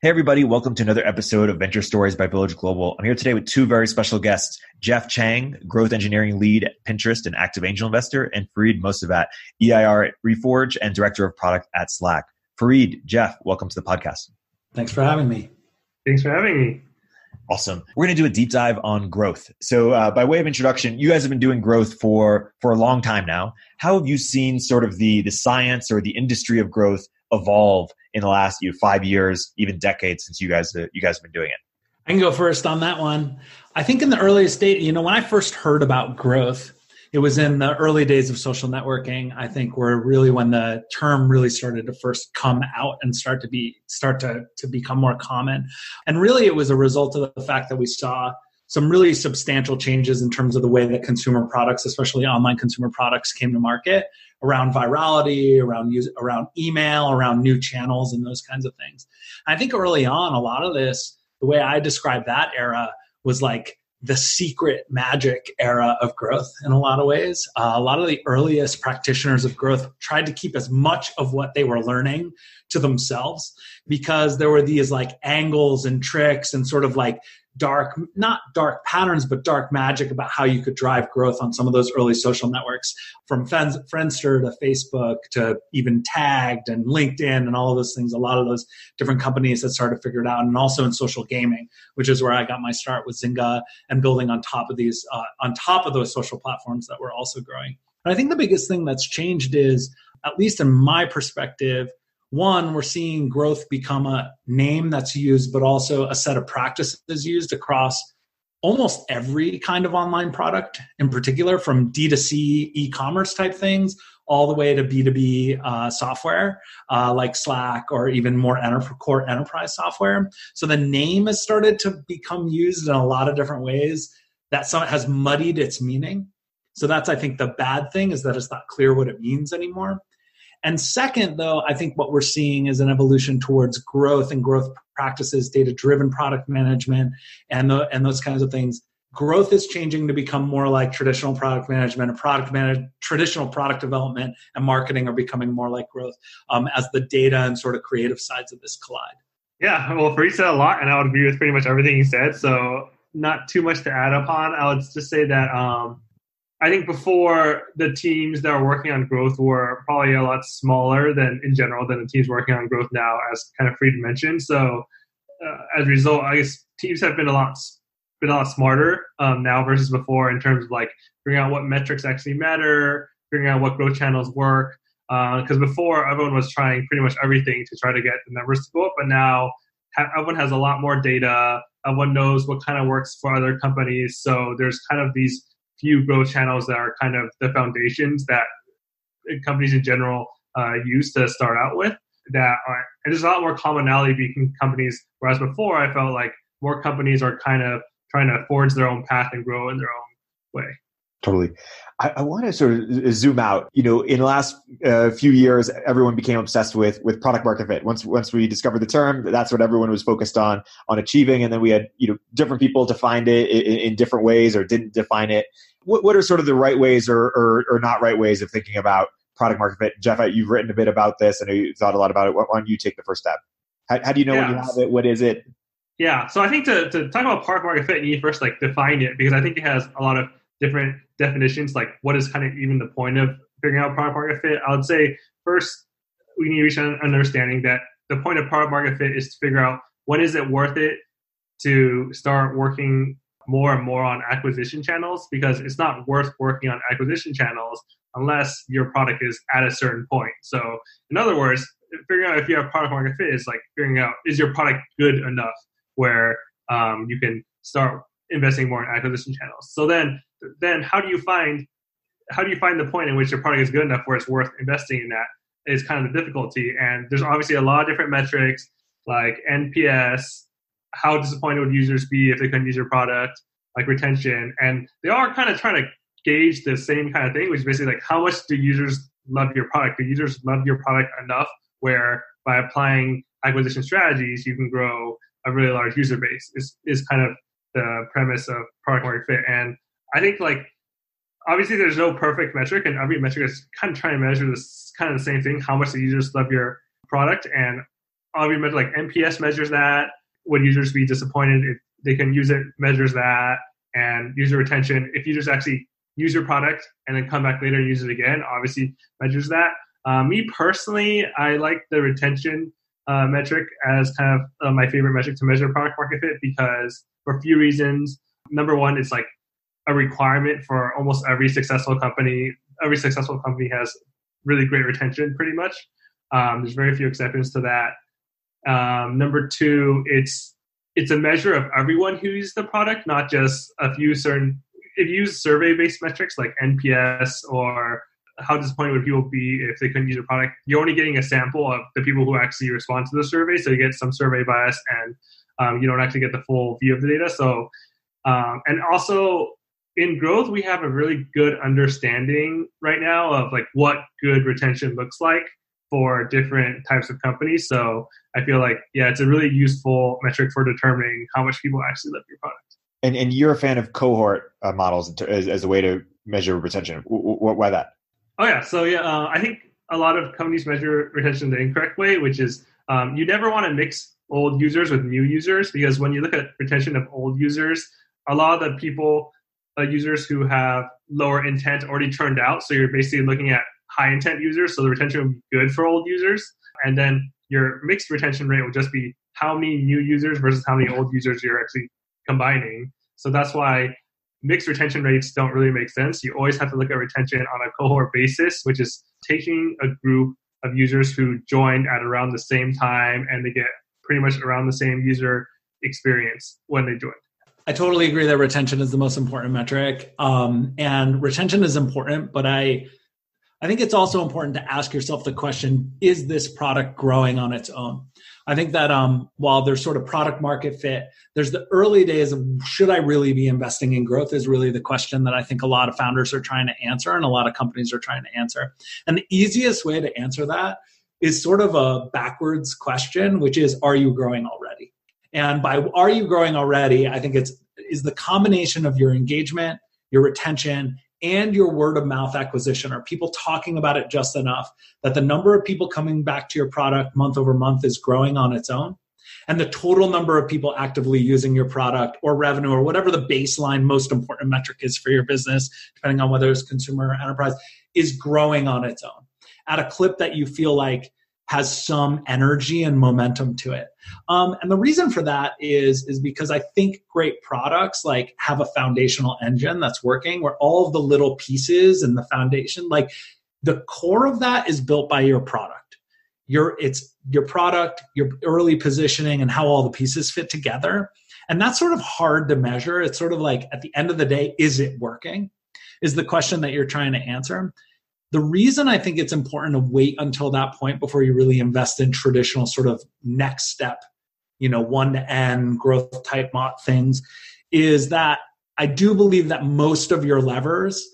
Hey, everybody, welcome to another episode of Venture Stories by Village Global. I'm here today with two very special guests Jeff Chang, growth engineering lead at Pinterest and active angel investor, and Fareed Mosavat, EIR at Reforge and director of product at Slack. Fareed, Jeff, welcome to the podcast. Thanks for having me. Thanks for having me. Awesome. We're going to do a deep dive on growth. So, uh, by way of introduction, you guys have been doing growth for for a long time now. How have you seen sort of the the science or the industry of growth evolve in the last you know, five years, even decades since you guys you guys have been doing it? I can go first on that one. I think in the earliest state, you know, when I first heard about growth, it was in the early days of social networking. I think were really when the term really started to first come out and start to be start to to become more common. And really, it was a result of the fact that we saw some really substantial changes in terms of the way that consumer products, especially online consumer products, came to market around virality, around use, around email, around new channels, and those kinds of things. I think early on, a lot of this, the way I describe that era was like the secret magic era of growth in a lot of ways. Uh, a lot of the earliest practitioners of growth tried to keep as much of what they were learning to themselves because there were these like angles and tricks and sort of like dark, not dark patterns, but dark magic about how you could drive growth on some of those early social networks from Friendster to Facebook to even Tagged and LinkedIn and all of those things. A lot of those different companies that started to figure it out. And also in social gaming, which is where I got my start with Zynga and building on top of these, uh, on top of those social platforms that were also growing. But I think the biggest thing that's changed is, at least in my perspective, one, we're seeing growth become a name that's used, but also a set of practices used across almost every kind of online product, in particular from D2C e commerce type things all the way to B2B uh, software uh, like Slack or even more enter- core enterprise software. So the name has started to become used in a lot of different ways that some, has muddied its meaning. So that's, I think, the bad thing is that it's not clear what it means anymore. And second, though, I think what we're seeing is an evolution towards growth and growth practices, data driven product management, and, the, and those kinds of things. Growth is changing to become more like traditional product management and product manage, traditional product development and marketing are becoming more like growth um, as the data and sort of creative sides of this collide. Yeah, well, Fareed said a lot, and I would agree with pretty much everything he said. So, not too much to add upon. I would just say that um, I think before the teams that are working on growth were probably a lot smaller than in general than the teams working on growth now, as kind of Fareed mentioned. So uh, as a result, I guess teams have been a lot been a lot smarter um, now versus before in terms of like figuring out what metrics actually matter, figuring out what growth channels work. Because uh, before everyone was trying pretty much everything to try to get the numbers to go up, but now ha- everyone has a lot more data. Everyone knows what kind of works for other companies. So there's kind of these few growth channels that are kind of the foundations that companies in general uh, use to start out with. That are, and there's a lot more commonality between companies. Whereas before, I felt like more companies are kind of trying to forge their own path and grow in their own way. Totally. I, I want to sort of zoom out. You know, in the last uh, few years, everyone became obsessed with with product market fit. Once once we discovered the term, that's what everyone was focused on on achieving. And then we had you know different people defined it in, in different ways or didn't define it. What what are sort of the right ways or, or or not right ways of thinking about product market fit? Jeff, you've written a bit about this. I know you thought a lot about it. Why don't you take the first step? How, how do you know yeah. when you have it? What is it? Yeah, so I think to, to talk about product market fit, you need first like define it because I think it has a lot of different definitions, like what is kind of even the point of figuring out product market fit, I would say first we need to reach an understanding that the point of product market fit is to figure out when is it worth it to start working more and more on acquisition channels because it's not worth working on acquisition channels unless your product is at a certain point. So, in other words, figuring out if you have product market fit is like figuring out is your product good enough where um, you can start investing more in acquisition channels. So then then how do you find how do you find the point in which your product is good enough where it's worth investing in that is kind of the difficulty. And there's obviously a lot of different metrics like NPS, how disappointed would users be if they couldn't use your product, like retention, and they are kind of trying to gauge the same kind of thing, which is basically like how much do users love your product? Do users love your product enough where by applying acquisition strategies you can grow a really large user base? Is is kind of the premise of product market fit. And I think like obviously there's no perfect metric, and every metric is kind of trying to measure this kind of the same thing: how much the users love your product, and measure like NPS measures that. Would users be disappointed if they can use it? Measures that, and user retention. If users actually use your product and then come back later and use it again, obviously measures that. Uh, me personally, I like the retention uh, metric as kind of uh, my favorite metric to measure product market fit because for a few reasons. Number one, it's like a requirement for almost every successful company. Every successful company has really great retention, pretty much. Um, there's very few exceptions to that. Um, number two, it's it's a measure of everyone who uses the product, not just a few certain. If you use survey-based metrics like NPS or how disappointed would people be if they couldn't use your product, you're only getting a sample of the people who actually respond to the survey, so you get some survey bias and um, you don't actually get the full view of the data. So, um, and also in growth, we have a really good understanding right now of like what good retention looks like for different types of companies. So I feel like, yeah, it's a really useful metric for determining how much people actually love your product. And, and you're a fan of cohort uh, models as, as, a way to measure retention. why that? Oh yeah, so yeah, uh, I think a lot of companies measure retention the incorrect way, which is um, you never want to mix old users with new users because when you look at retention of old users, a lot of the people uh, users who have lower intent already turned out. So you're basically looking at high intent users. So the retention will be good for old users. And then your mixed retention rate will just be how many new users versus how many old users you're actually combining. So that's why mixed retention rates don't really make sense. You always have to look at retention on a cohort basis, which is taking a group of users who joined at around the same time and they get pretty much around the same user experience when they joined. I totally agree that retention is the most important metric, um, and retention is important. But I, I think it's also important to ask yourself the question: Is this product growing on its own? I think that um, while there's sort of product market fit, there's the early days of should I really be investing in growth is really the question that I think a lot of founders are trying to answer and a lot of companies are trying to answer. And the easiest way to answer that is sort of a backwards question, which is, are you growing already? And by are you growing already, I think it's is the combination of your engagement, your retention, and your word of mouth acquisition. Are people talking about it just enough that the number of people coming back to your product month over month is growing on its own? And the total number of people actively using your product or revenue or whatever the baseline most important metric is for your business, depending on whether it's consumer or enterprise, is growing on its own at a clip that you feel like has some energy and momentum to it. Um, and the reason for that is is because I think great products like have a foundational engine that's working where all of the little pieces and the foundation, like the core of that is built by your product. Your it's your product, your early positioning, and how all the pieces fit together. And that's sort of hard to measure. It's sort of like at the end of the day, is it working? Is the question that you're trying to answer. The reason I think it's important to wait until that point before you really invest in traditional sort of next step, you know, one to N growth type things is that I do believe that most of your levers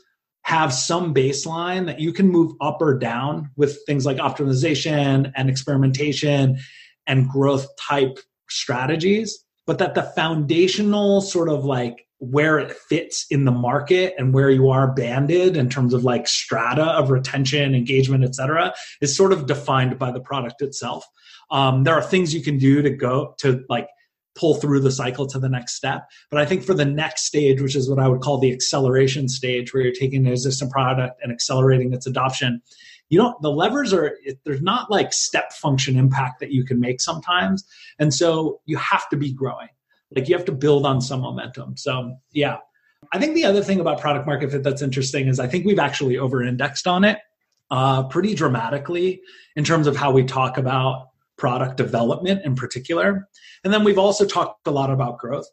have some baseline that you can move up or down with things like optimization and experimentation and growth type strategies, but that the foundational sort of like where it fits in the market and where you are banded in terms of like strata of retention, engagement, et cetera, is sort of defined by the product itself. Um, there are things you can do to go to like pull through the cycle to the next step. But I think for the next stage, which is what I would call the acceleration stage, where you're taking an existing product and accelerating its adoption, you don't the levers are there's not like step function impact that you can make sometimes and so you have to be growing like you have to build on some momentum. So yeah. I think the other thing about product market fit that's interesting is I think we've actually over indexed on it uh, pretty dramatically in terms of how we talk about product development in particular. And then we've also talked a lot about growth.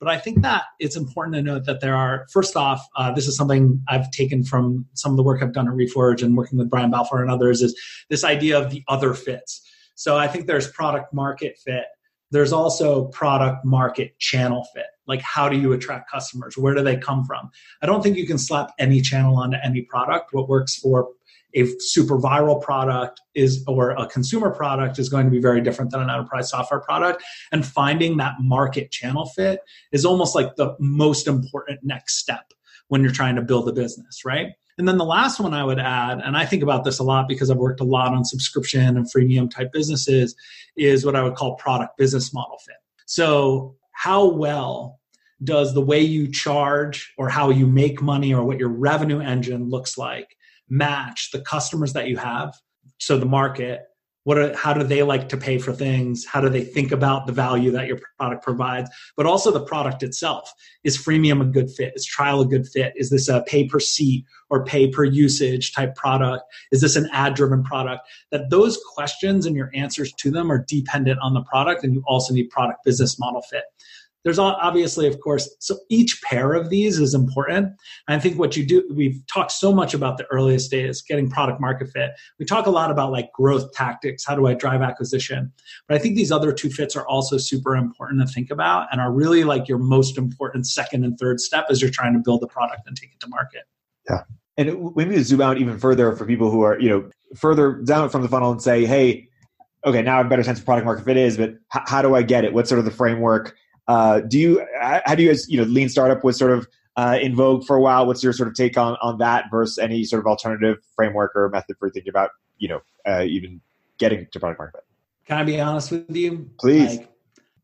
But I think that it's important to note that there are, first off, uh, this is something I've taken from some of the work I've done at Reforge and working with Brian Balfour and others, is this idea of the other fits. So I think there's product market fit, there's also product market channel fit. Like, how do you attract customers? Where do they come from? I don't think you can slap any channel onto any product. What works for a super viral product is or a consumer product is going to be very different than an enterprise software product and finding that market channel fit is almost like the most important next step when you're trying to build a business right and then the last one I would add, and I think about this a lot because I've worked a lot on subscription and freemium type businesses, is what I would call product business model fit. So, how well does the way you charge or how you make money or what your revenue engine looks like match the customers that you have? So, the market what are, how do they like to pay for things? How do they think about the value that your product provides? But also the product itself. Is freemium a good fit? Is trial a good fit? Is this a pay per seat or pay per usage type product? Is this an ad driven product? That those questions and your answers to them are dependent on the product and you also need product business model fit there's obviously of course so each pair of these is important. I think what you do we've talked so much about the earliest days getting product market fit. We talk a lot about like growth tactics. How do i drive acquisition? But i think these other two fits are also super important to think about and are really like your most important second and third step as you're trying to build the product and take it to market. Yeah. And maybe zoom out even further for people who are you know further down from the funnel and say hey okay now i have a better sense of product market fit is but h- how do i get it? What's sort of the framework uh, do you how do you as you know lean startup was sort of uh, in vogue for a while? What's your sort of take on on that versus any sort of alternative framework or method for thinking about you know uh, even getting to product market? Can I be honest with you? Please. Like,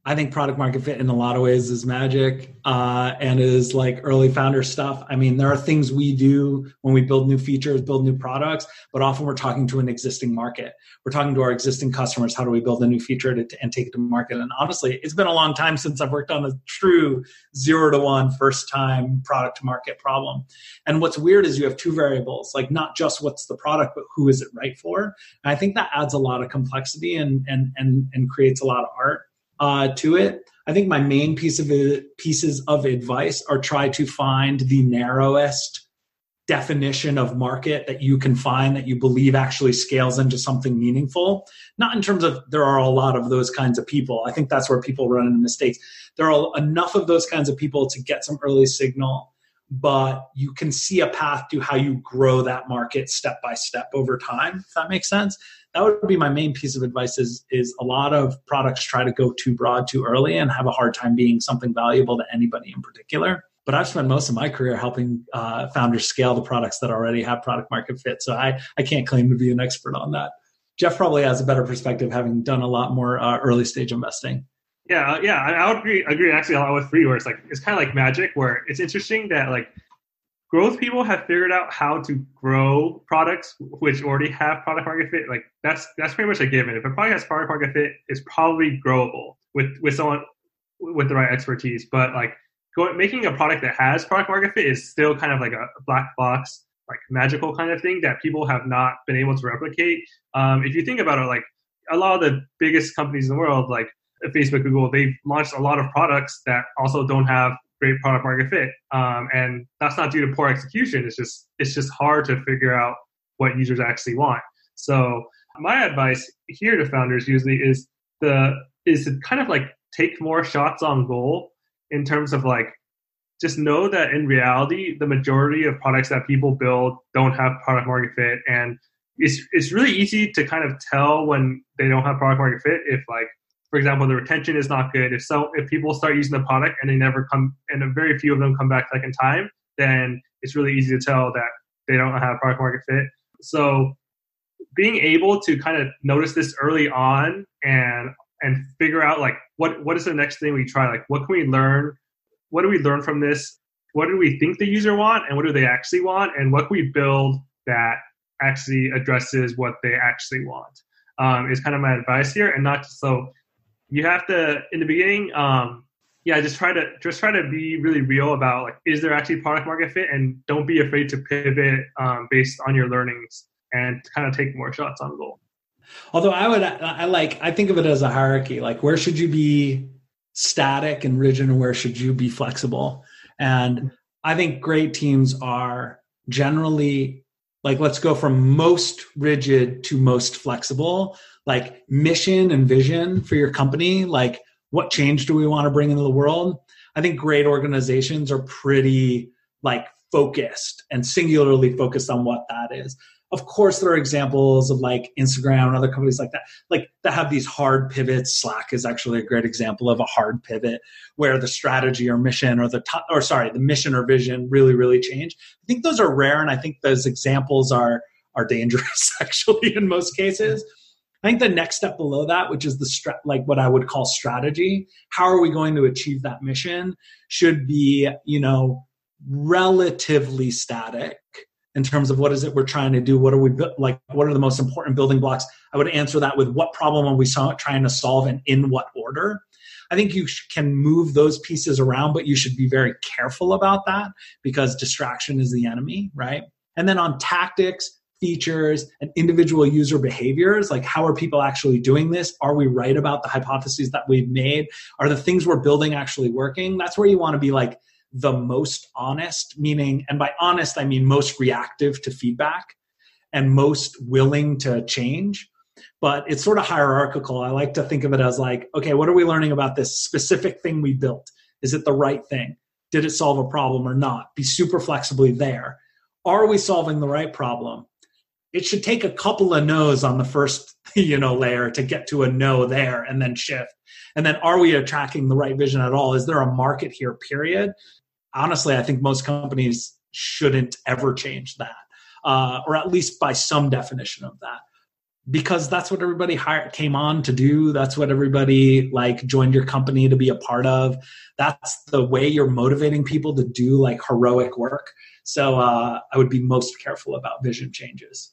I think product market fit in a lot of ways is magic uh, and is like early founder stuff. I mean, there are things we do when we build new features, build new products, but often we're talking to an existing market. We're talking to our existing customers. How do we build a new feature to, and take it to market? And honestly, it's been a long time since I've worked on a true zero to one first time product market problem. And what's weird is you have two variables, like not just what's the product, but who is it right for? And I think that adds a lot of complexity and, and, and, and creates a lot of art uh, to it. I think my main piece of it, pieces of advice are try to find the narrowest definition of market that you can find that you believe actually scales into something meaningful. Not in terms of there are a lot of those kinds of people. I think that's where people run into mistakes. There are enough of those kinds of people to get some early signal, but you can see a path to how you grow that market step by step over time, if that makes sense that would be my main piece of advice is is a lot of products try to go too broad too early and have a hard time being something valuable to anybody in particular. But i've spent most of my career helping uh, founders scale the products that already have product market fit. So i i can't claim to be an expert on that. Jeff probably has a better perspective having done a lot more uh, early stage investing. Yeah, yeah, I would agree. Agree. Actually a lot with Fareed, where it's like it's kind of like magic, where it's interesting that like growth people have figured out how to grow products which already have product market fit. Like that's that's pretty much a given. If a product has product market fit, it's probably growable with with someone with the right expertise. But like going, making a product that has product market fit is still kind of like a black box, like magical kind of thing that people have not been able to replicate. Um, if you think about it, like a lot of the biggest companies in the world, like Facebook, Google, they've launched a lot of products that also don't have great product market fit. Um, and that's not due to poor execution. It's just it's just hard to figure out what users actually want. So my advice here to founders usually is the is to kind of like take more shots on goal in terms of like just know that in reality the majority of products that people build don't have product market fit and it's it's really easy to kind of tell when they don't have product market fit if like for example, the retention is not good. If so, if people start using the product and they never come, and very few of them come back second time, then it's really easy to tell that they don't have product market fit. So, being able to kind of notice this early on and and figure out like what what is the next thing we try? Like, what can we learn? What do we learn from this? What do we think the user want, and what do they actually want? And what can we build that actually addresses what they actually want? Um, is kind of my advice here, and not just so you have to in the beginning um, yeah just try to just try to be really real about like is there actually product market fit? And don't be afraid to pivot um, based on your learnings and kind of take more shots on goal. Although i would i like i think of it as a hierarchy. Like where should you be static and rigid and where should you be flexible? And i think great teams are generally like let's go from most rigid to most flexible like mission and vision for your company like what change do we want to bring into the world? I think great organizations are pretty like focused and singularly focused on what that is. Of course, there are examples of like Instagram and other companies like that, like that have these hard pivots. Slack is actually a great example of a hard pivot where the strategy or mission or the top, or sorry, the mission or vision really really change. I think those are rare, and I think those examples are are dangerous actually in most cases. I think the next step below that, which is the stra- like what I would call strategy, how are we going to achieve that mission, should be you know relatively static in terms of what is it we're trying to do? What are we like what are the most important building blocks? I would answer that with what problem are we trying to solve and in what order? I think you can move those pieces around but you should be very careful about that because distraction is the enemy right? And then on tactics features and individual user behaviors like how are people actually doing this? Are we right about the hypotheses that we've made? Are the things we're building actually working? That's where you want to be like the most honest, meaning, and by honest, I mean most reactive to feedback and most willing to change. But it's sort of hierarchical. I like to think of it as like, okay, what are we learning about this specific thing we built? Is it the right thing? Did it solve a problem or not? Be super flexibly there. Are we solving the right problem? It should take a couple of no's on the first, you know, layer to get to a no there and then shift. And then are we attracting the right vision at all? Is there a market here, period? Honestly, I think most companies shouldn't ever change that, uh, or at least by some definition of that, because that's what everybody hired, came on to do. That's what everybody like joined your company to be a part of. That's the way you're motivating people to do like heroic work. So uh, I would be most careful about vision changes.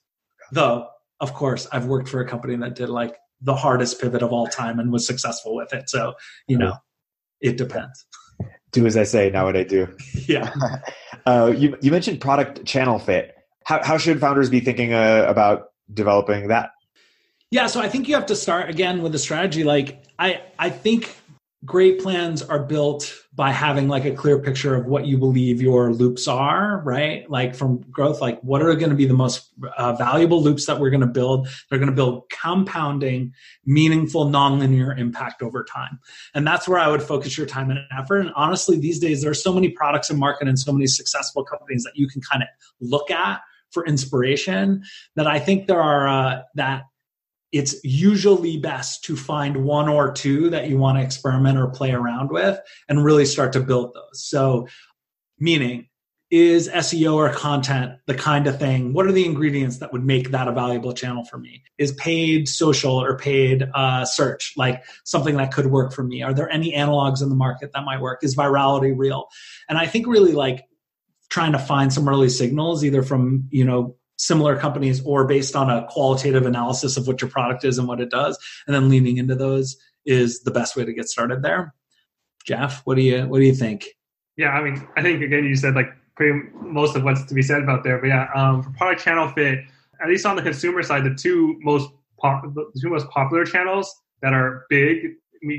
Though, of course, I've worked for a company that did like the hardest pivot of all time and was successful with it. So you know, it depends do as I say, not what I do. Yeah. uh, you you mentioned product channel fit. How how should founders be thinking uh, about developing that? Yeah, so I think you have to start again with a strategy. Like I I think great plans are built by having like a clear picture of what you believe your loops are right? Like from growth like what are going to be the most uh, valuable loops that we're going to build they're going to build compounding meaningful nonlinear impact over time? And that's where i would focus your time and effort. And honestly these days there are so many products in market and so many successful companies that you can kind of look at for inspiration that i think there are uh, that it's usually best to find one or two that you want to experiment or play around with and really start to build those. So, meaning, is SEO or content the kind of thing? What are the ingredients that would make that a valuable channel for me? Is paid social or paid uh, search like something that could work for me? Are there any analogs in the market that might work? Is virality real? And I think really like trying to find some early signals either from you know similar companies or based on a qualitative analysis of what your product is and what it does. And then leaning into those is the best way to get started there. Jeff what do you what do you think? Yeah i mean i think again you said like pretty most of what's to be said about there. But yeah um, for product channel fit at least on the consumer side the two most pop, the two most popular channels that are big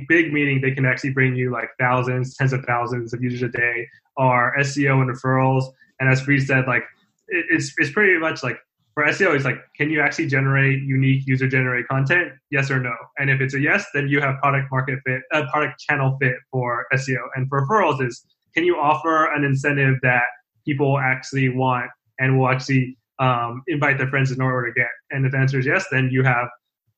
big meaning they can actually bring you like thousands tens of thousands of users a day are seo and referrals. And as Fareed said like it's it's pretty much like for SEO, it's like, can you actually generate unique user generated content? Yes or no? And if it's a yes, then you have product market fit, uh, product channel fit for SEO. And for referrals, is can you offer an incentive that people actually want and will actually um, invite their friends in order to get? And if the answer is yes, then you have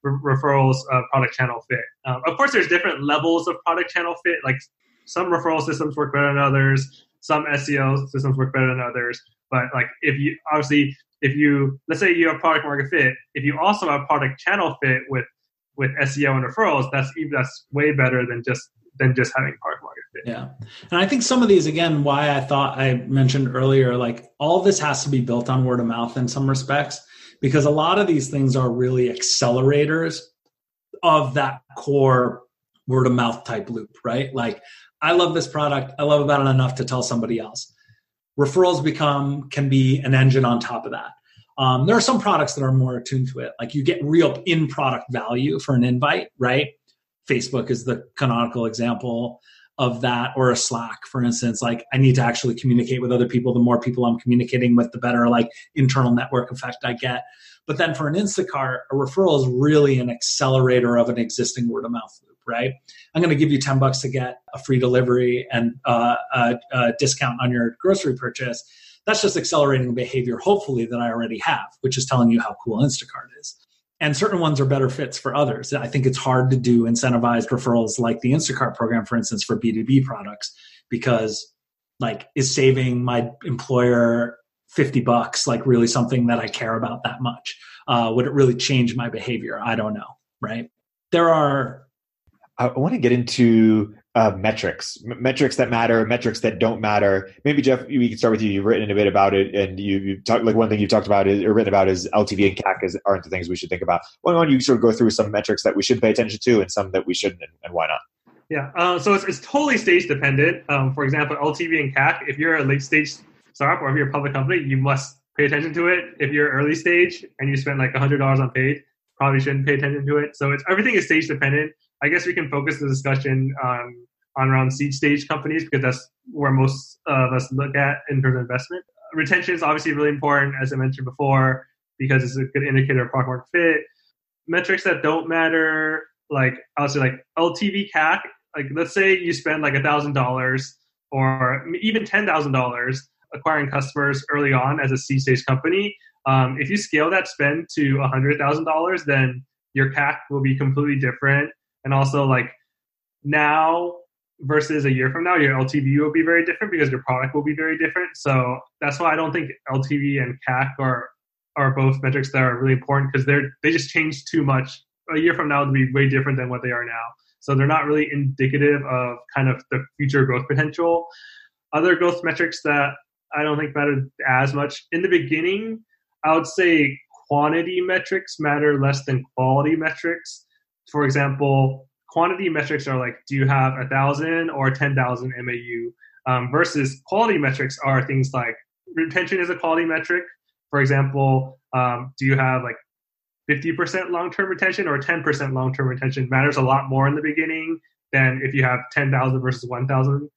re- referrals uh, product channel fit. Um, of course, there's different levels of product channel fit. Like some referral systems work better than others. Some SEO systems work better than others. But like if you obviously if you let's say you have product market fit, if you also have product channel fit with with SEO and referrals, that's even that's way better than just than just having product market fit. Yeah. And I think some of these again, why I thought I mentioned earlier, like all this has to be built on word of mouth in some respects, because a lot of these things are really accelerators of that core word of mouth type loop, right? Like I love this product. I love about it enough to tell somebody else referrals become can be an engine on top of that. Um, there are some products that are more attuned to it. Like you get real in product value for an invite right? Facebook is the canonical example of that or a slack for instance. Like i need to actually communicate with other people. The more people i'm communicating with the better like internal network effect i get. But then for an instacart a referral is really an accelerator of an existing word of mouth loop right? I'm going to give you 10 bucks to get a free delivery and uh, a, a discount on your grocery purchase. That's just accelerating behavior, hopefully, that I already have, which is telling you how cool Instacart is. And certain ones are better fits for others. I think it's hard to do incentivized referrals like the Instacart program, for instance, for B2B products, because like is saving my employer 50 bucks like really something that I care about that much? Uh, would it really change my behavior? I don't know, right? There are. I want to get into uh, metrics, M- metrics that matter, metrics that don't matter. Maybe Jeff, we can start with you. You've written a bit about it, and you, you talked like one thing you've talked about is or written about is LTV and CAC is, aren't the things we should think about. Why don't you sort of go through some metrics that we should pay attention to and some that we shouldn't, and, and why not? Yeah, uh, so it's, it's totally stage dependent. Um, for example, LTV and CAC. If you're a late stage startup or if you're a public company, you must pay attention to it. If you're early stage and you spend like hundred dollars on paid, probably shouldn't pay attention to it. So it's everything is stage dependent. I guess we can focus the discussion on on around seed stage companies because that's where most of us look at in terms of investment. Retention is obviously really important, as I mentioned before, because it's a good indicator of product market fit. Metrics that don't matter, like I would say like LTV CAC like let's say you spend like a thousand dollars or even ten thousand dollars acquiring customers early on as a seed stage company. Um, if you scale that spend to a hundred thousand dollars, then your CAC will be completely different. And also like now versus a year from now, your LTV will be very different because your product will be very different. So that's why I don't think LTV and CAC are are both metrics that are really important because they're they just change too much. A year from now, they'll be way different than what they are now. So they're not really indicative of kind of the future growth potential. Other growth metrics that I don't think matter as much in the beginning, I would say quantity metrics matter less than quality metrics. For example, quantity metrics are like, do you have a thousand or 10,000 MAU? Um, versus quality metrics are things like retention is a quality metric. For example, um, do you have like 50% long-term retention or 10% long-term retention matters a lot more in the beginning than if you have 10,000 versus 1,000.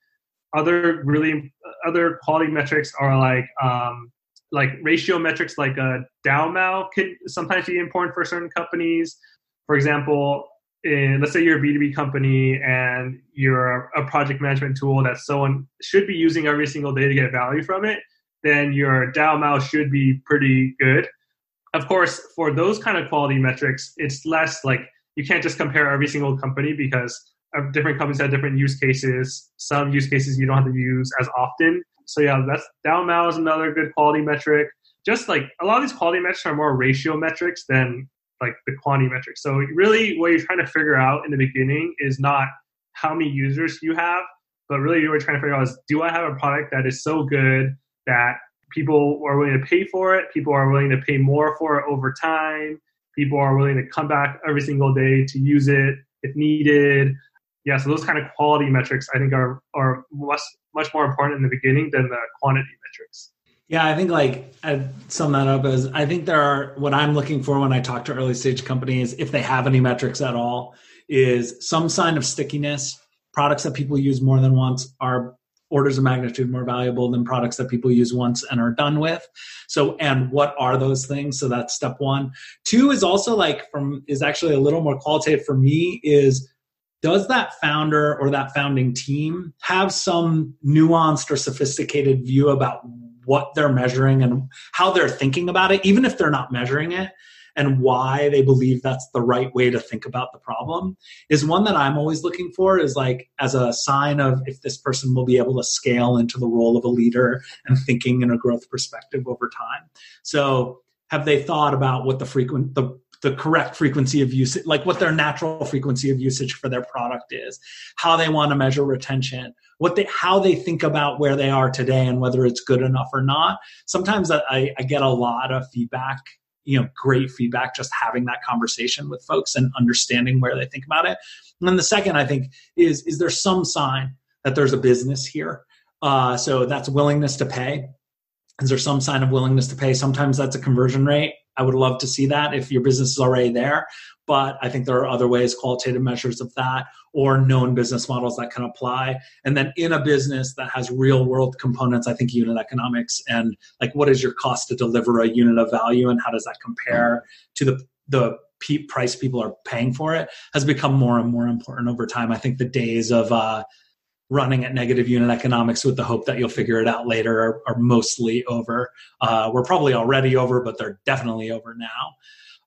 Other really other quality metrics are like um, like ratio metrics like a DAU can sometimes be important for certain companies. For example, in, let's say you're a B2B company and you're a, project management tool that someone should be using every single day to get value from it, then your DAU should be pretty good of course, for those kind of quality metrics, it's less like you can't just compare every single company because uh, different companies have different use cases. Some use cases you don't have to use as often. So yeah, that's DAU is another good quality metric. Just like a lot of these quality metrics are more ratio metrics than like the quantity metrics. So really, what you're trying to figure out in the beginning is not how many users you have, but really you're trying to figure out is do I have a product that is so good that people are willing to pay for it. People are willing to pay more for it over time. People are willing to come back every single day to use it if needed. Yeah, so those kind of quality metrics I think are are much much more important in the beginning than the quantity metrics. Yeah, I think like I'd sum that up as I think there are what I'm looking for when I talk to early stage companies, if they have any metrics at all, is some sign of stickiness. Products that people use more than once are orders of magnitude more valuable than products that people use once and are done with. So, and what are those things? So that's step one. Two is also like from, is actually a little more qualitative for me is does that founder or that founding team have some nuanced or sophisticated view about what they're measuring and how they're thinking about it, even if they're not measuring it? and why they believe that's the right way to think about the problem is one that I'm always looking for is like as a sign of if this person will be able to scale into the role of a leader and thinking in a growth perspective over time. So have they thought about what the frequent the the correct frequency of usage, like what their natural frequency of usage for their product is, how they want to measure retention, what they, how they think about where they are today and whether it's good enough or not. Sometimes I, I get a lot of feedback you know great feedback just having that conversation with folks and understanding where they think about it. And then the second i think is is there some sign that there's a business here? Uh, so that's willingness to pay. Is there some sign of willingness to pay? Sometimes that's a conversion rate i would love to see that if your business is already there but I think there are other ways, qualitative measures of that, or known business models that can apply. And then in a business that has real world components, I think unit economics and like what is your cost to deliver a unit of value and how does that compare to the the price people are paying for it has become more and more important over time. I think the days of uh, running at negative unit economics with the hope that you'll figure it out later are, are mostly over. Uh, we're probably already over, but they're definitely over now.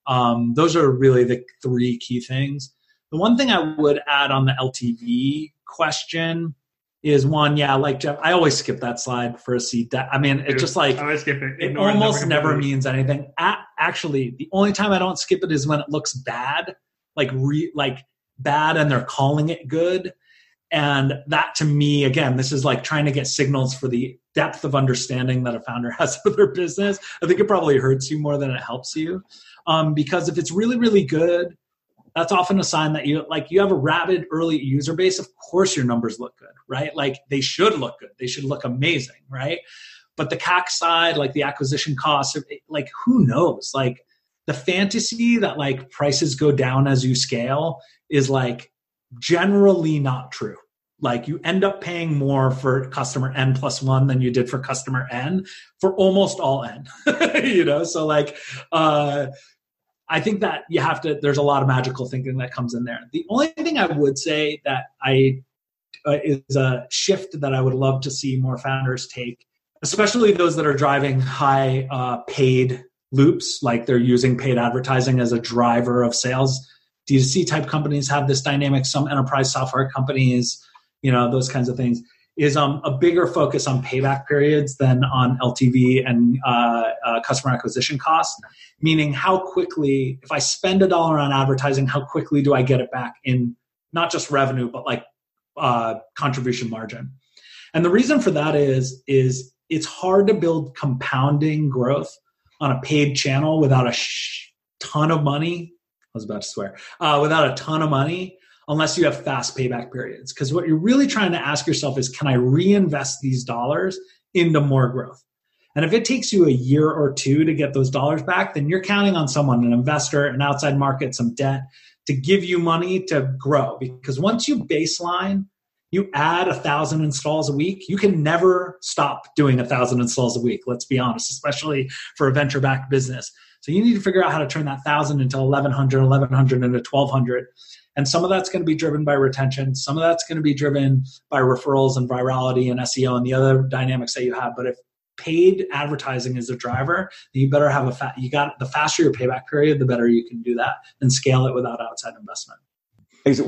Um, those are really the three key things. The one thing I would add on the LTV question is one, yeah, like Jeff, I always skip that slide for a seat. That I mean, it's just like I skip it. It almost never means anything. actually, the only time I don't skip it is when it looks bad, like re, like bad, and they're calling it good. And that to me, again, this is like trying to get signals for the depth of understanding that a founder has of their business. I think it probably hurts you more than it helps you. Um, because if it's really, really good, that's often a sign that you like you have a rabid early user base. Of course your numbers look good right? Like they should look good. They should look amazing right? But the cac side like the acquisition costs like who knows? Like the fantasy that like prices go down as you scale is like generally not true like you end up paying more for customer n plus one than you did for customer n for almost all n you know so like uh I think that you have to. There's a lot of magical thinking that comes in there. The only thing I would say that I uh, is a shift that I would love to see more founders take, especially those that are driving high uh, paid loops, like they're using paid advertising as a driver of sales. D2C type companies have this dynamic. Some enterprise software companies, you know, those kinds of things is um, a bigger focus on payback periods than on LTV and uh, uh, customer acquisition costs. Meaning, how quickly, if I spend a dollar on advertising, how quickly do I get it back in not just revenue, but like uh, contribution margin? And the reason for that is is it's hard to build compounding growth on a paid channel without a sh- ton of money. Was about to swear. Uh, without a ton of money unless you have fast payback periods. Because what you're really trying to ask yourself is can I reinvest these dollars into more growth? And if it takes you a year or two to get those dollars back, then you're counting on someone, an investor, an outside market, some debt to give you money to grow. Because once you baseline, you add a thousand installs a week, you can never stop doing a thousand installs a week. Let's be honest, especially for a venture backed business. So you need to figure out how to turn that thousand into 1100, 1100 into 1200. And some of that's going to be driven by retention. Some of that's going to be driven by referrals and virality and SEO and the other dynamics that you have. But if paid advertising is a driver, you better have a fat, you got the faster your payback period, the better you can do that and scale it without outside investment.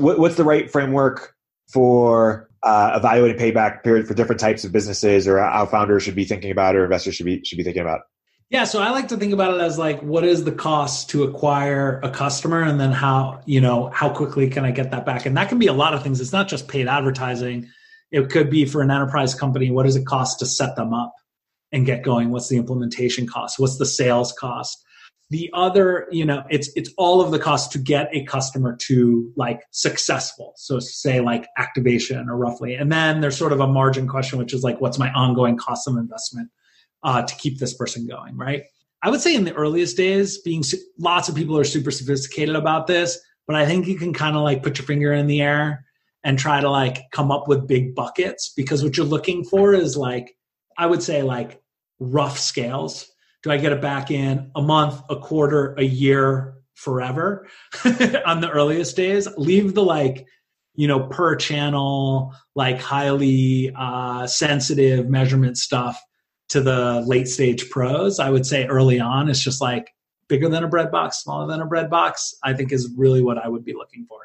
What's the right framework for uh, evaluating payback period for different types of businesses or how founders should be thinking about or investors should be should be thinking about? Yeah, so I like to think about it as like what is the cost to acquire a customer and then how, you know, how quickly can I get that back? And that can be a lot of things. It's not just paid advertising. It could be for an enterprise company, what does it cost to set them up and get going? What's the implementation cost? What's the sales cost? The other, you know, it's it's all of the cost to get a customer to like successful. So say like activation or roughly. And then there's sort of a margin question, which is like what's my ongoing cost of investment? Uh, to keep this person going, right? I would say in the earliest days, being lots of people are super sophisticated about this, but I think you can kind of like put your finger in the air and try to like come up with big buckets because what you're looking for is like, I would say like rough scales. Do I get it back in a month, a quarter, a year, forever on the earliest days? Leave the like, you know, per channel, like highly uh, sensitive measurement stuff to the late stage pros, I would say early on it's just like bigger than a bread box, smaller than a bread box. I think is really what I would be looking for.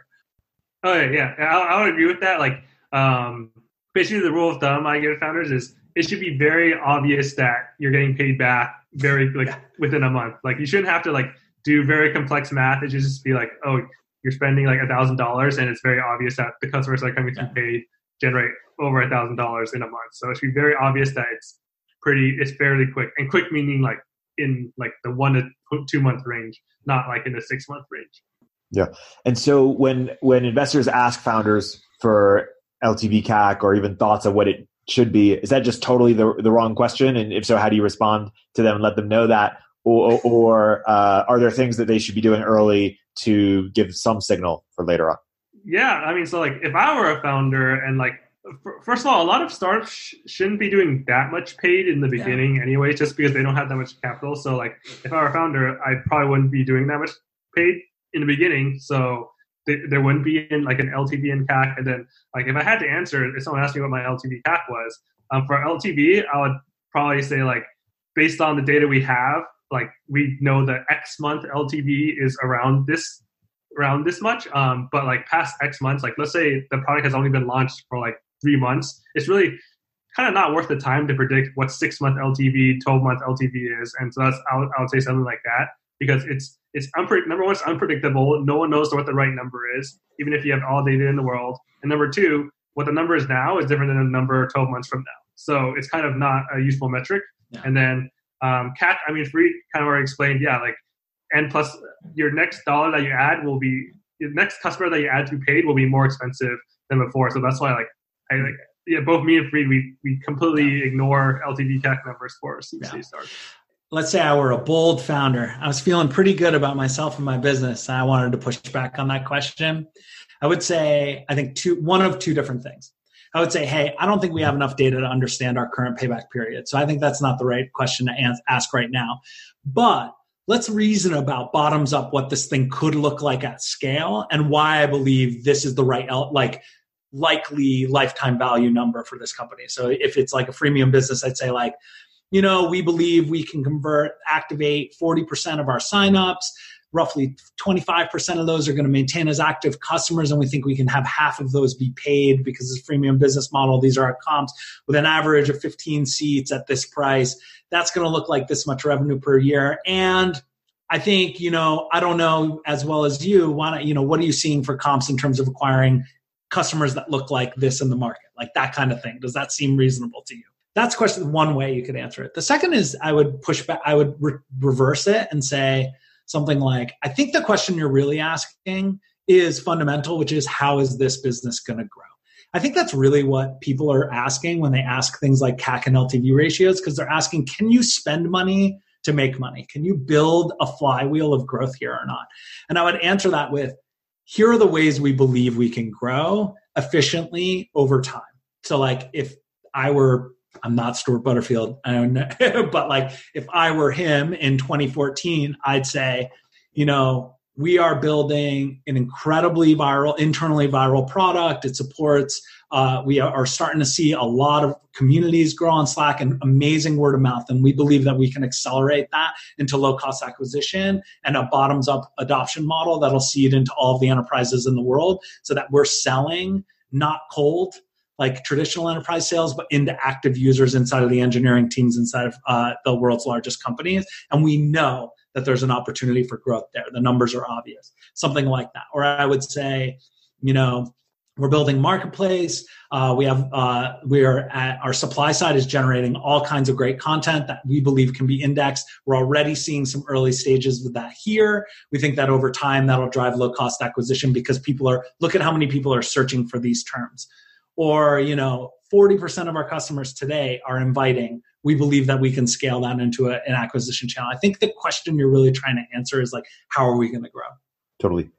Oh yeah, yeah. I, I would agree with that. Like, um, basically, the rule of thumb I give founders is it should be very obvious that you're getting paid back very like yeah. within a month. Like, you shouldn't have to like do very complex math. It should just be like, oh, you're spending like a thousand dollars, and it's very obvious that the customers that are coming yeah. to pay generate over a thousand dollars in a month. So it should be very obvious that it's pretty it's fairly quick and quick meaning like in like the one to two month range not like in the six month range. Yeah. And so when when investors ask founders for ltv cac or even thoughts of what it should be is that just totally the, the wrong question? And if so how do you respond to them and let them know that? Or, or uh, are there things that they should be doing early to give some signal for later on? Yeah i mean so like if i were a founder and like first of all, a lot of startups sh- shouldn't be doing that much paid in the beginning yeah. anyway, just because they don't have that much capital. So, like, if I were a founder, I probably wouldn't be doing that much paid in the beginning, so th- there wouldn't be in like an LTV and CAC. And then like if I had to answer, if someone asked me what my LTV CAC was, um, for LTV, I would probably say like based on the data we have, like we know that X month LTV is around this around this much. Um, but like past X months, like let's say the product has only been launched for like three months, it's really kind of not worth the time to predict what six month LTV, 12 month LTV is. And so that's, I would, I would say something like that because it's, it's unpre- number one, it's unpredictable. No one knows what the right number is, even if you have all data in the world. And number two, what the number is now is different than the number 12 months from now. So it's kind of not a useful metric. Yeah. And then um, CAC, I mean, Fareed kind of already explained, yeah, like, and plus your next dollar that you add will be, your next customer that you add to paid will be more expensive than before. So that's why, like, I like, yeah, both me and Fareed, we, we completely ignore LTV CAC numbers for CPC yeah. Let's say I were a bold founder. I was feeling pretty good about myself and my business. And I wanted to push back on that question. I would say, I think two, one of two different things. I would say, hey, I don't think we have enough data to understand our current payback period. So I think that's not the right question to ask right now. But let's reason about bottoms up what this thing could look like at scale and why I believe this is the right, like, likely lifetime value number for this company. So if it's like a freemium business, I'd say like, you know, we believe we can convert, activate 40% of our signups. Roughly 25% of those are going to maintain as active customers and we think we can have half of those be paid because it's a freemium business model these are our comps with an average of 15 seats at this price. That's going to look like this much revenue per year. And i think you know i don't know as well as you want to you know what are you seeing for comps in terms of acquiring customers that look like this in the market like that kind of thing does that seem reasonable to you that's question one way you could answer it the second is i would push back i would re- reverse it and say something like, I think the question you're really asking is fundamental, which is how is this business going to grow? I think that's really what people are asking when they ask things like CAC and LTV ratios, because they're asking, can you spend money to make money? Can you build a flywheel of growth here or not? And I would answer that with, here are the ways we believe we can grow efficiently over time. So, like, if I were I'm not Stewart Butterfield. I don't know. but like if I were him in 2014, I'd say, you know, we are building an incredibly viral, internally viral product. It supports, uh, we are starting to see a lot of communities grow on Slack and amazing word of mouth. And we believe that we can accelerate that into low cost acquisition and a bottoms up adoption model that'll seed into all of the enterprises in the world so that we're selling not cold like traditional enterprise sales, but into active users inside of the engineering teams inside of uh, the world's largest companies. And we know that there's an opportunity for growth there. The numbers are obvious, something like that. Or I would say, you know, we're building marketplace. Uh, we have uh, we are at our supply side is generating all kinds of great content that we believe can be indexed. We're already seeing some early stages with that here. We think that over time that'll drive low cost acquisition because people are look at how many people are searching for these terms or you know 40% of our customers today are inviting we believe that we can scale that into a, an acquisition channel i think the question you're really trying to answer is like how are we going to grow totally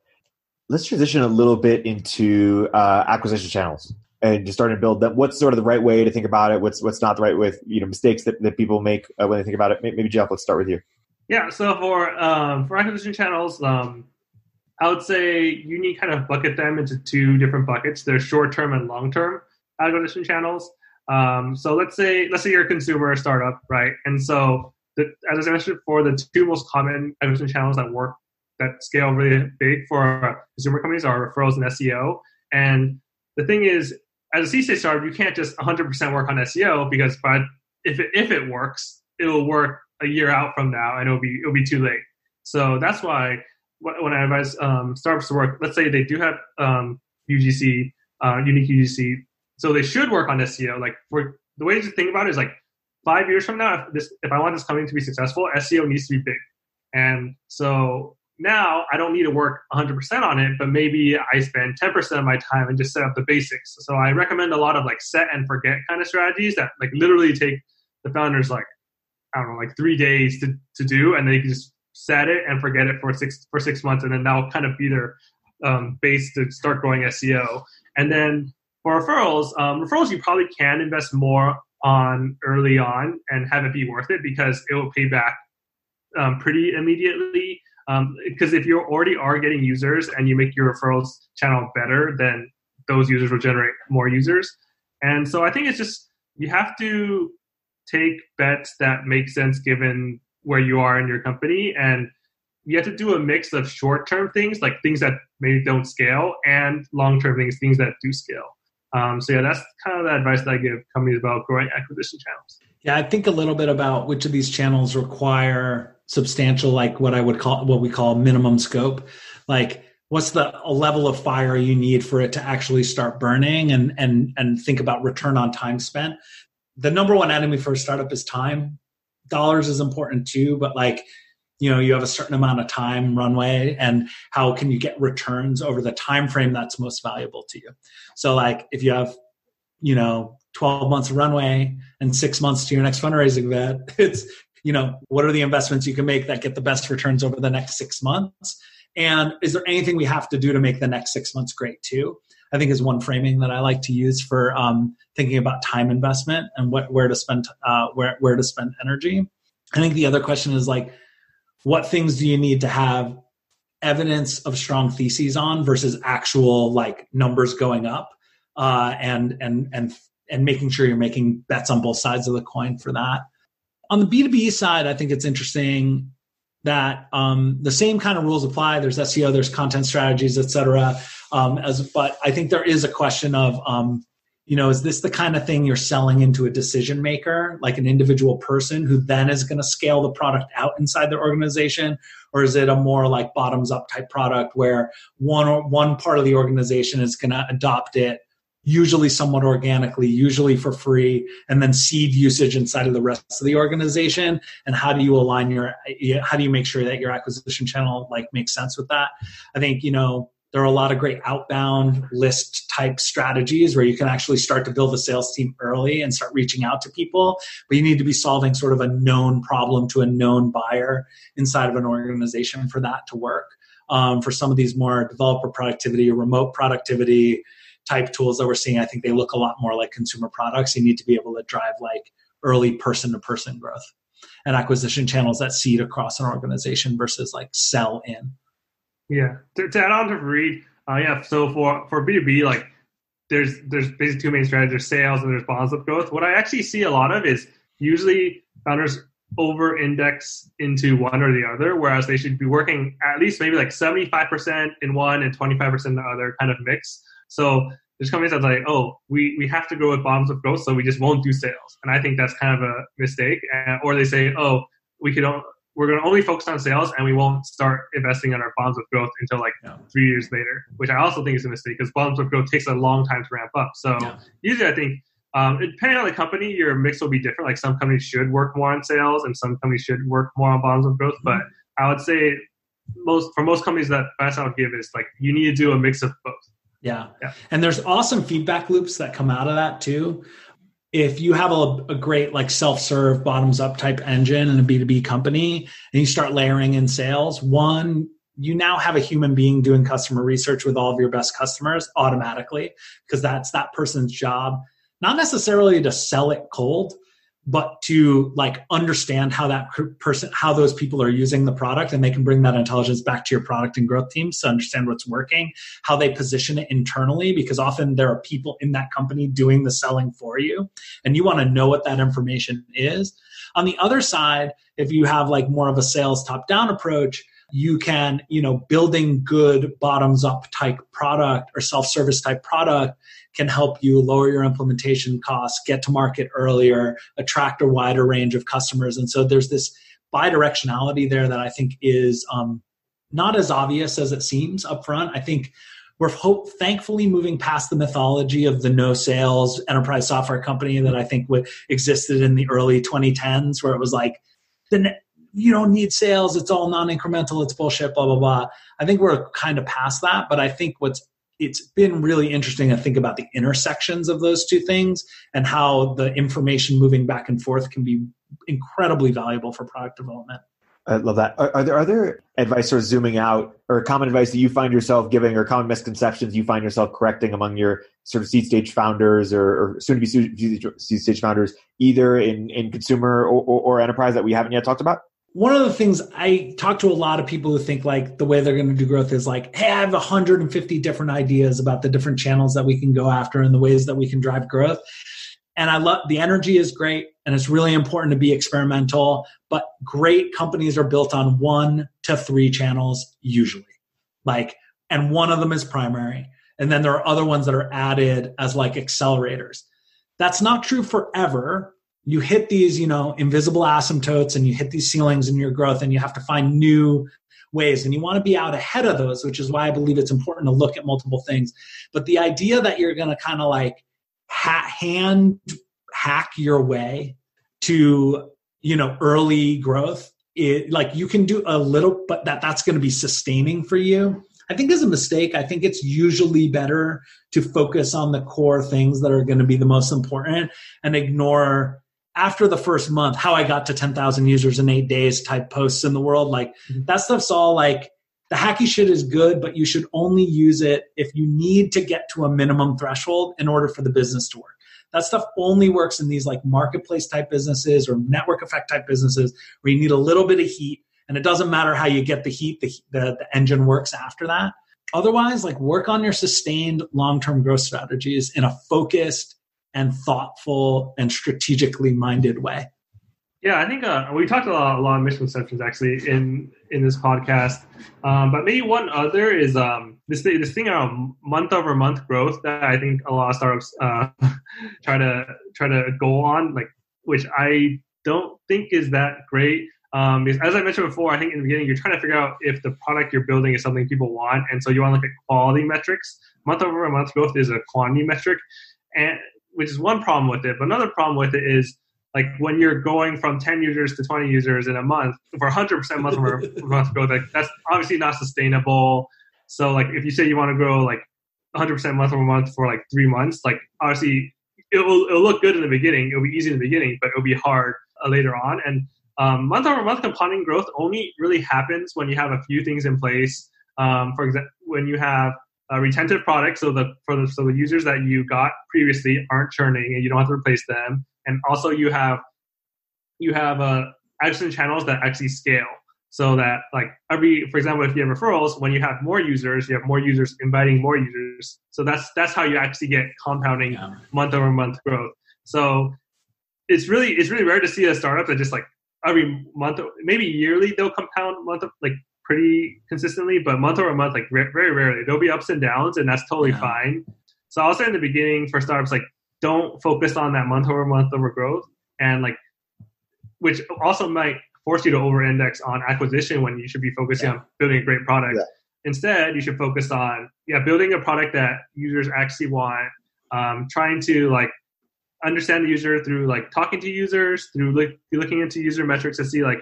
let's transition a little bit into uh, acquisition channels and just starting to build them what's sort of the right way to think about it what's what's not the right with you know mistakes that, that people make uh, when they think about it maybe jeff let's start with you yeah so for um, for acquisition channels um, I would say you need kind of bucket them into two different buckets. There's short term and long term acquisition channels. Um, so let's say let's say you're a consumer startup, right? And so the, as I mentioned before, the two most common acquisition channels that work that scale really big for consumer companies are referrals and SEO. And the thing is, as a C-stage startup, you can't just 100% work on SEO because, if it, if it works, it will work a year out from now, and it'll be it'll be too late. So that's why when I advise um, startups to work, let's say they do have um, UGC, uh, unique UGC, so they should work on SEO. Like for the way to think about it is like five years from now, if this if I want this company to be successful, SEO needs to be big. And so now I don't need to work 100% on it, but maybe I spend 10% of my time and just set up the basics. So I recommend a lot of like set and forget kind of strategies that like literally take the founders like I don't know like three days to to do, and they can just set it and forget it for six for six months, and then that'll kind of be their um, base to start growing SEO. And then for referrals, um, referrals you probably can invest more on early on and have it be worth it because it will pay back um, pretty immediately. Because um, if you already are getting users and you make your referrals channel better, then those users will generate more users. And so I think it's just you have to take bets that make sense given where you are in your company. And you have to do a mix of short term things like things that maybe don't scale and long term things things that do scale. Um, so yeah that's kind of the advice that i give companies about growing acquisition channels. Yeah i think a little bit about which of these channels require substantial like what i would call what we call minimum scope. Like what's the level of fire you need for it to actually start burning and and and think about return on time spent? The number one enemy for a startup is time. Dollars is important too but like you know you have a certain amount of time runway and how can you get returns over the time frame that's most valuable to you? So like if you have you know 12 months runway and six months to your next fundraising event it's you know what are the investments you can make that get the best returns over the next six months? And is there anything we have to do to make the next six months great too? I think is one framing that i like to use for um, thinking about time investment and what, where to spend uh, where, where to spend energy. I think the other question is like what things do you need to have evidence of strong theses on versus actual like numbers going up uh, and and and and making sure you're making bets on both sides of the coin for that on the b2b side i think it's interesting that um, the same kind of rules apply. There's seo there's content strategies et cetera. Um, as but i think there is a question of um, you know is this the kind of thing you're selling into a decision maker like an individual person who then is going to scale the product out inside their organization? Or is it a more like bottoms up type product where one one part of the organization is going to adopt it usually somewhat organically usually for free and then seed usage inside of the rest of the organization and how do you align your how do you make sure that your acquisition channel like makes sense with that i think you know there are a lot of great outbound list type strategies where you can actually start to build a sales team early and start reaching out to people. But you need to be solving sort of a known problem to a known buyer inside of an organization for that to work. Um, for some of these more developer productivity or remote productivity type tools that we're seeing, I think they look a lot more like consumer products. You need to be able to drive like early person to person growth and acquisition channels that seed across an organization versus like sell in. Yeah. To, to add on to Reed, uh, yeah. So for for B two B, like there's there's basically two main strategies: there's sales and there's bottoms up growth. What I actually see a lot of is usually founders over index into one or the other, whereas they should be working at least maybe like 75% in one and 25% in the other kind of mix. So there's companies that's like, oh, we, we have to go with bottoms up growth, so we just won't do sales. And I think that's kind of a mistake. And, or they say, oh, we could we're going to only focus on sales and we won't start investing in our bottoms up growth until like three years later, which I also think is a mistake because bottoms up growth takes a long time to ramp up. So usually I think um, depending on the company, your mix will be different. Like some companies should work more on sales and some companies should work more on bottoms up growth. Mm-hmm. But I would say most for most companies that advice I would give is like you need to do a mix of both. Yeah. yeah. And there's awesome feedback loops that come out of that too if you have a, a, great like self-serve bottoms up type engine in a b2b company and you start layering in sales one you now have a human being doing customer research with all of your best customers automatically because that's that person's job not necessarily to sell it cold but to like understand how that person how those people are using the product and they can bring that intelligence back to your product and growth teams to understand what's working how they position it internally because often there are people in that company doing the selling for you and you want to know what that information is. On the other side if you have like more of a sales top down approach you can you know building good bottoms up type product or self service type product can help you lower your implementation costs, get to market earlier, attract a wider range of customers. And so there's this bidirectionality there that I think is um, not as obvious as it seems upfront. I think we're hope thankfully moving past the mythology of the no sales enterprise software company that I think existed in the early 2010s, where it was like, then you don't need sales, it's all non incremental, it's bullshit, blah, blah, blah. I think we're kind of past that, but I think what's it's been really interesting to think about the intersections of those two things and how the information moving back and forth can be incredibly valuable for product development. I love that. Are, are, there other advice or zooming out or common advice that you find yourself giving or common misconceptions you find yourself correcting among your sort of seed stage founders or, or soon to be seed stage founders, either in, in consumer or, or, or enterprise that we haven't yet talked about? One of the things I talk to a lot of people who think like the way they're going to do growth is like, hey, I have 150 different ideas about the different channels that we can go after and the ways that we can drive growth. And I love the energy is great and it's really important to be experimental, but great companies are built on one to three channels usually. Like, and one of them is primary. And then there are other ones that are added as like accelerators. That's not true forever you hit these, you know, invisible asymptotes and you hit these ceilings in your growth and you have to find new ways and you want to be out ahead of those, which is why I believe it's important to look at multiple things. But the idea that you're going to kind of like ha- hand hack your way to, you know, early growth, it, like you can do a little, but that that's going to be sustaining for you. I think is a mistake. I think it's usually better to focus on the core things that are going to be the most important and ignore after the first month how i got to 10000 users in eight days type posts in the world like mm-hmm. that stuff's all like the hacky shit is good but you should only use it if you need to get to a minimum threshold in order for the business to work that stuff only works in these like marketplace type businesses or network effect type businesses where you need a little bit of heat and it doesn't matter how you get the heat the, the, the engine works after that otherwise like work on your sustained long-term growth strategies in a focused and thoughtful and strategically minded way. Yeah, I think uh, we talked a lot, a lot of misconceptions actually in in this podcast. Um, but maybe one other is um, this thing, this thing around month over month growth that I think a lot of startups uh, try to try to go on, like which I don't think is that great. Um, because as I mentioned before, I think in the beginning you're trying to figure out if the product you're building is something people want, and so you want to look at quality metrics. Month over month growth is a quantity metric, and which is one problem with it. But another problem with it is like when you're going from 10 users to 20 users in a month for 100% month over month growth, like that's obviously not sustainable. So like if you say you want to grow like 100% month over month for like three months, like obviously it'll, it'll look good in the beginning. It'll be easy in the beginning, but it'll be hard uh, later on. And um, month over month compounding growth only really happens when you have a few things in place. Um, for example, when you have a retentive product, so the for the so the users that you got previously aren't churning, and you don't have to replace them. And also, you have you have uh, adjacent channels that actually scale, so that like every, for example, if you have referrals, when you have more users, you have more users inviting more users. So that's that's how you actually get compounding yeah. month over month growth. So it's really it's really rare to see a startup that just like every month, maybe yearly, they'll compound month of like pretty consistently, but month over month, like very rarely. There'll be ups and downs, and that's totally yeah. fine. So I'll say in the beginning for startups, like don't focus on that month over month over growth, and like which also might force you to over index on acquisition when you should be focusing yeah. on building a great product. Yeah. Instead, you should focus on yeah building a product that users actually want, um, trying to like understand the user through like talking to users, through like looking into user metrics to see like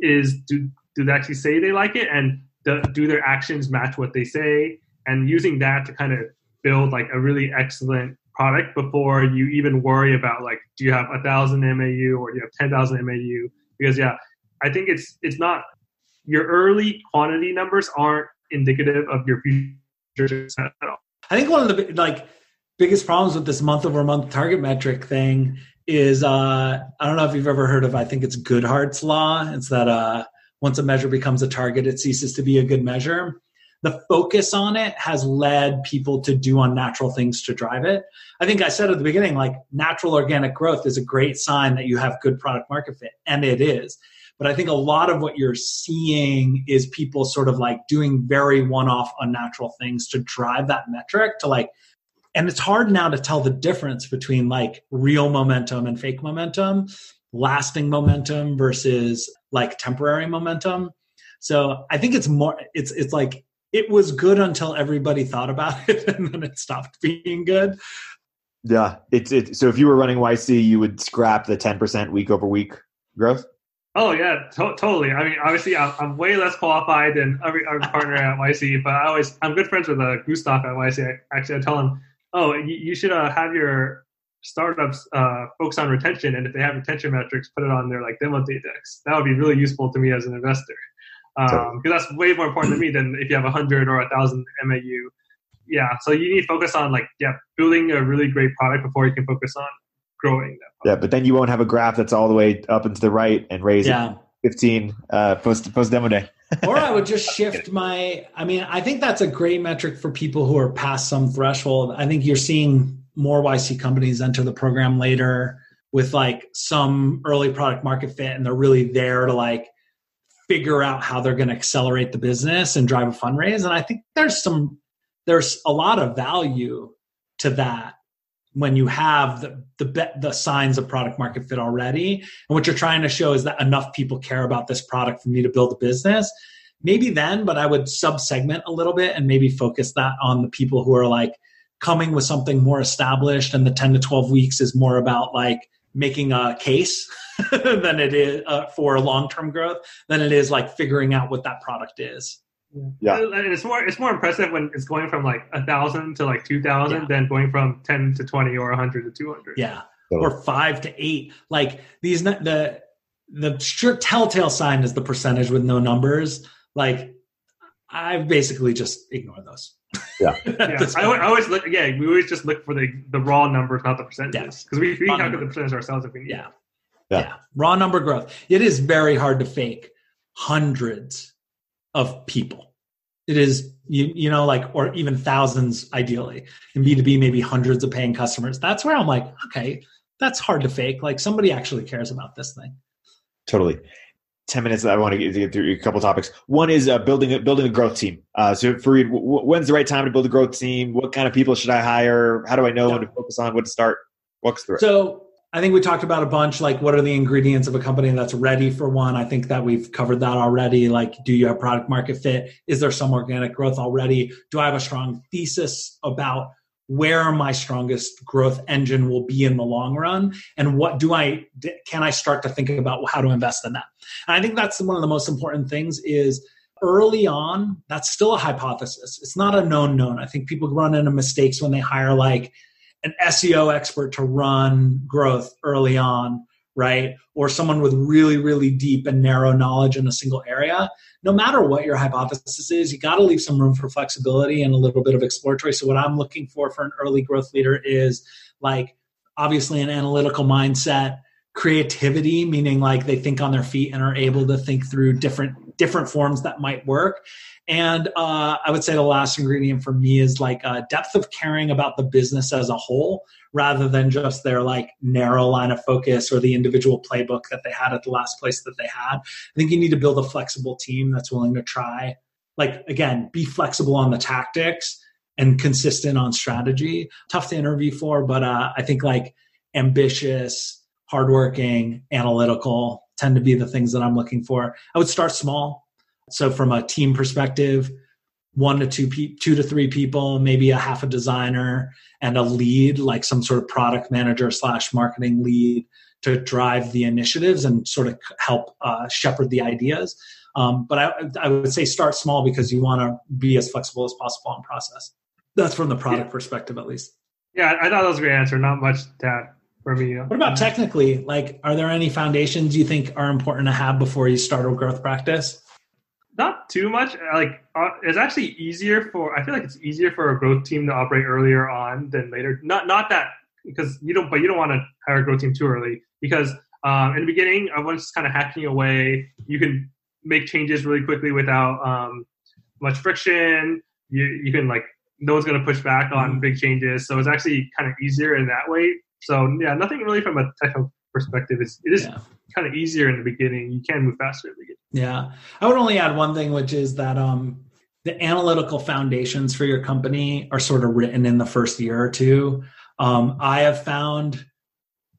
is do do they actually say they like it and do, their actions match what they say and using that to kind of build like a really excellent product before you even worry about like do you have a thousand MAU or do you have ten thousand MAU because yeah I think it's it's not your early quantity numbers aren't indicative of your future at all. I think one of the like biggest problems with this month over month target metric thing is uh I don't know if you've ever heard of I think it's Goodhart's law. It's that uh once a measure becomes a target, it ceases to be a good measure. The focus on it has led people to do unnatural things to drive it. I think I said at the beginning, like natural organic growth is a great sign that you have good product market fit, and it is. But I think a lot of what you're seeing is people sort of like doing very one off unnatural things to drive that metric to like, and it's hard now to tell the difference between like real momentum and fake momentum lasting momentum versus like temporary momentum. So I think it's more it's it's like it was good until everybody thought about it and then it stopped being good. Yeah, it's it. So if you were running YC, you would scrap the ten percent week over week growth. Oh yeah, to- totally. I mean, obviously, I'm, I'm, way less qualified than every, every partner at YC, but I always I'm good friends with uh, Gustaf at YC. I, actually, I tell him, oh, you, you should uh, have your startups uh, focus on retention, and if they have retention metrics, put it on their like demo day decks. That would be really useful to me as an investor because um, that's way more important to me than if you have a hundred or a thousand MAU. Yeah, so you need to focus on like yeah, building a really great product before you can focus on growing that. Yeah, but then you won't have a graph that's all the way up and to the right and raising. Yeah. 15 uh, post post demo day. or I would just shift my. I mean, I think that's a great metric for people who are past some threshold. I think you're seeing more YC companies enter the program later with like some early product market fit, and they're really there to like figure out how they're going to accelerate the business and drive a fundraise. And I think there's some there's a lot of value to that when you have the the the signs of product market fit already and what you're trying to show is that enough people care about this product for me to build a business maybe then but i would sub segment a little bit and maybe focus that on the people who are like coming with something more established and the 10 to 12 weeks is more about like making a case than it is uh, for long-term growth than it is like figuring out what that product is yeah, and it's more it's more impressive when it's going from like a thousand to like two thousand yeah. than going from ten to twenty or hundred to two hundred. Yeah, or five to eight. Like these the the strict telltale sign is the percentage with no numbers. Like I basically just ignore those. Yeah, yeah. I, I, always look. Yeah, we always just look for the the raw numbers, not the percentages, because we, we calculate the percentage ourselves if we need. Yeah. yeah, yeah, raw number growth. It is very hard to fake hundreds of people. It is you you know like or even thousands ideally. In B2B maybe hundreds of paying customers. That's where I'm like, okay, that's hard to fake. Like somebody actually cares about this thing. Totally. 10 minutes I want to get, through a couple topics. One is uh, building a, building a growth team. Uh, so Fareed, w- when's the right time to build a growth team? What kind of people should I hire? How do I know yeah. when to focus on, what to start? Walks through. So I think we talked about a bunch like what are the ingredients of a company that's ready for one. I think that we've covered that already. Like, do you have product market fit? Is there some organic growth already? Do I have a strong thesis about where my strongest growth engine will be in the long run? And what do I, can I start to think about how to invest in that? And I think that's one of the most important things is early on, that's still a hypothesis. It's not a known known. I think people run into mistakes when they hire like, an SEO expert to run growth early on, right? Or someone with really, really deep and narrow knowledge in a single area. No matter what your hypothesis is, you got to leave some room for flexibility and a little bit of exploratory. So, what I'm looking for for an early growth leader is like obviously an analytical mindset creativity meaning like they think on their feet and are able to think through different different forms that might work and uh, I would say the last ingredient for me is like a depth of caring about the business as a whole rather than just their like narrow line of focus or the individual playbook that they had at the last place that they had. I think you need to build a flexible team that's willing to try, like, again, be flexible on the tactics and consistent on strategy. Tough to interview for, but uh, I think like ambitious, hardworking, analytical tend to be the things that I'm looking for. I would start small so from a team perspective, one to two, pe- two to three people, maybe a half a designer and a lead, like some sort of product manager slash marketing lead to drive the initiatives and sort of help uh, shepherd the ideas. Um, but I, I, would say start small because you want to be as flexible as possible on process. That's from the product yeah. perspective, at least. Yeah, I thought that was a great answer. Not much to for me. What about technically? Like, are there any foundations you think are important to have before you start a growth practice? not too much. Like uh, it's actually easier for. I feel like it's easier for a growth team to operate earlier on than later. Not not that because you don't, but you don't want to hire a growth team too early because um, in the beginning, everyone's just kind of hacking away. You can make changes really quickly without um, much friction. You you can like no one's going to push back on mm-hmm. big changes, so it's actually kind of easier in that way. So yeah, nothing really from a technical perspective. It's it is yeah. kind of easier in the beginning. You can move faster in the beginning. Yeah. I would only add one thing, which is that um, the analytical foundations for your company are sort of written in the first year or two. Um, I have found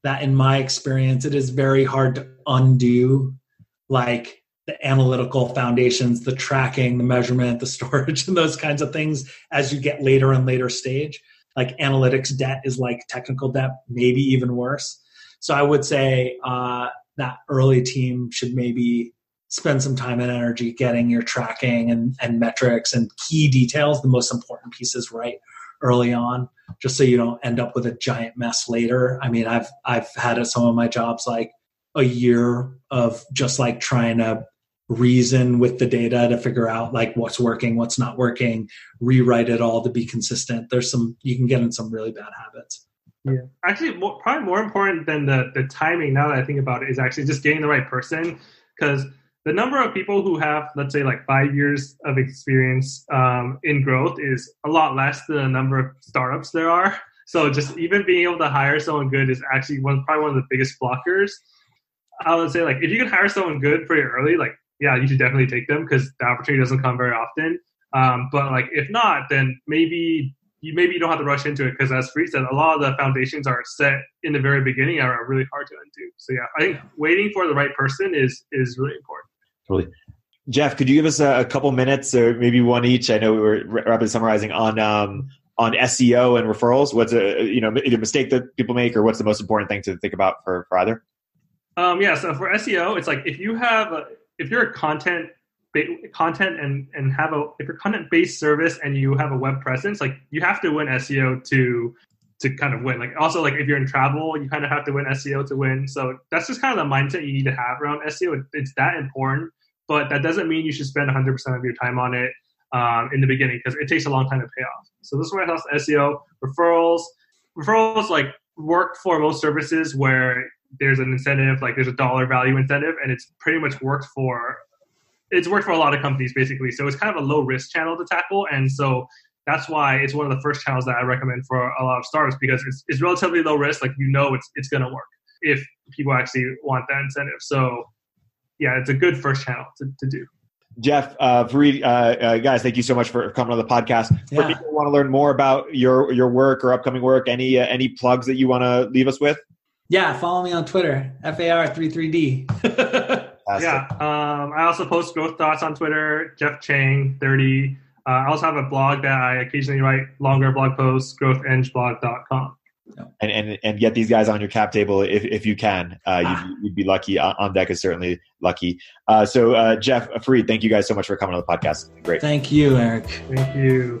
that in my experience, it is very hard to undo like the analytical foundations, the tracking, the measurement, the storage, and those kinds of things as you get later and later stage. Like analytics debt is like technical debt, maybe even worse. So I would say uh, that early team should maybe spend some time and energy getting your tracking and, and metrics and key details, the most important pieces right early on, just so you don't end up with a giant mess later. I mean, I've I've had at some of my jobs like a year of just like trying to reason with the data to figure out like what's working, what's not working, rewrite it all to be consistent. There's some you can get in some really bad habits. Yeah, actually, more, probably more important than the the timing. Now that I think about it, is actually just getting the right person because the number of people who have, let's say, like five years of experience um, in growth is a lot less than the number of startups there are. So just even being able to hire someone good is actually one probably one of the biggest blockers. I would say like if you can hire someone good pretty early, like yeah, you should definitely take them because the opportunity doesn't come very often. Um, but like if not, then maybe you maybe you don't have to rush into it because as Fareed said, a lot of the foundations are set in the very beginning are really hard to undo. So yeah, I think waiting for the right person is is really important. Totally. Jeff, could you give us a, a couple minutes or maybe one each? I know we were rapidly summarizing on um, on SEO and referrals. What's a you know either mistake that people make or what's the most important thing to think about for, for either? Um, yeah, so for SEO, it's like if you have a, if you're a content content and and have a if you're content based service and you have a web presence, like you have to win SEO to to kind of win. Like also like if you're in travel, you kind of have to win SEO to win. So that's just kind of the mindset you need to have around SEO. It's that important, but that doesn't mean you should spend 100% of your time on it um, in the beginning because it takes a long time to pay off. So this is where it helps SEO referrals. Referrals like work for most services where there's an incentive, like there's a dollar value incentive, and it's pretty much worked for it's worked for a lot of companies basically. So it's kind of a low risk channel to tackle, and so that's why it's one of the first channels that I recommend for a lot of startups because it's, it's relatively low risk. Like you know, it's it's going to work if people actually want that incentive. So yeah, it's a good first channel to, to do. Jeff, uh, Fareed, uh, uh, guys, thank you so much for coming on the podcast. Yeah. For people who want to learn more about your your work or upcoming work, any uh, any plugs that you want to leave us with? Yeah, follow me on Twitter, FAR33D. yeah. Um, I also post growth thoughts on Twitter, Jeff Chang 30. Uh, I also have a blog that I occasionally write longer blog posts, growthengblog.com. And, and and get these guys on your cap table if, if you can. Uh, you'd, ah. you'd, be lucky. On deck is certainly lucky. Uh, so, uh, Jeff, Fareed, thank you guys so much for coming on the podcast. Great. Thank you, Erik. Thank you.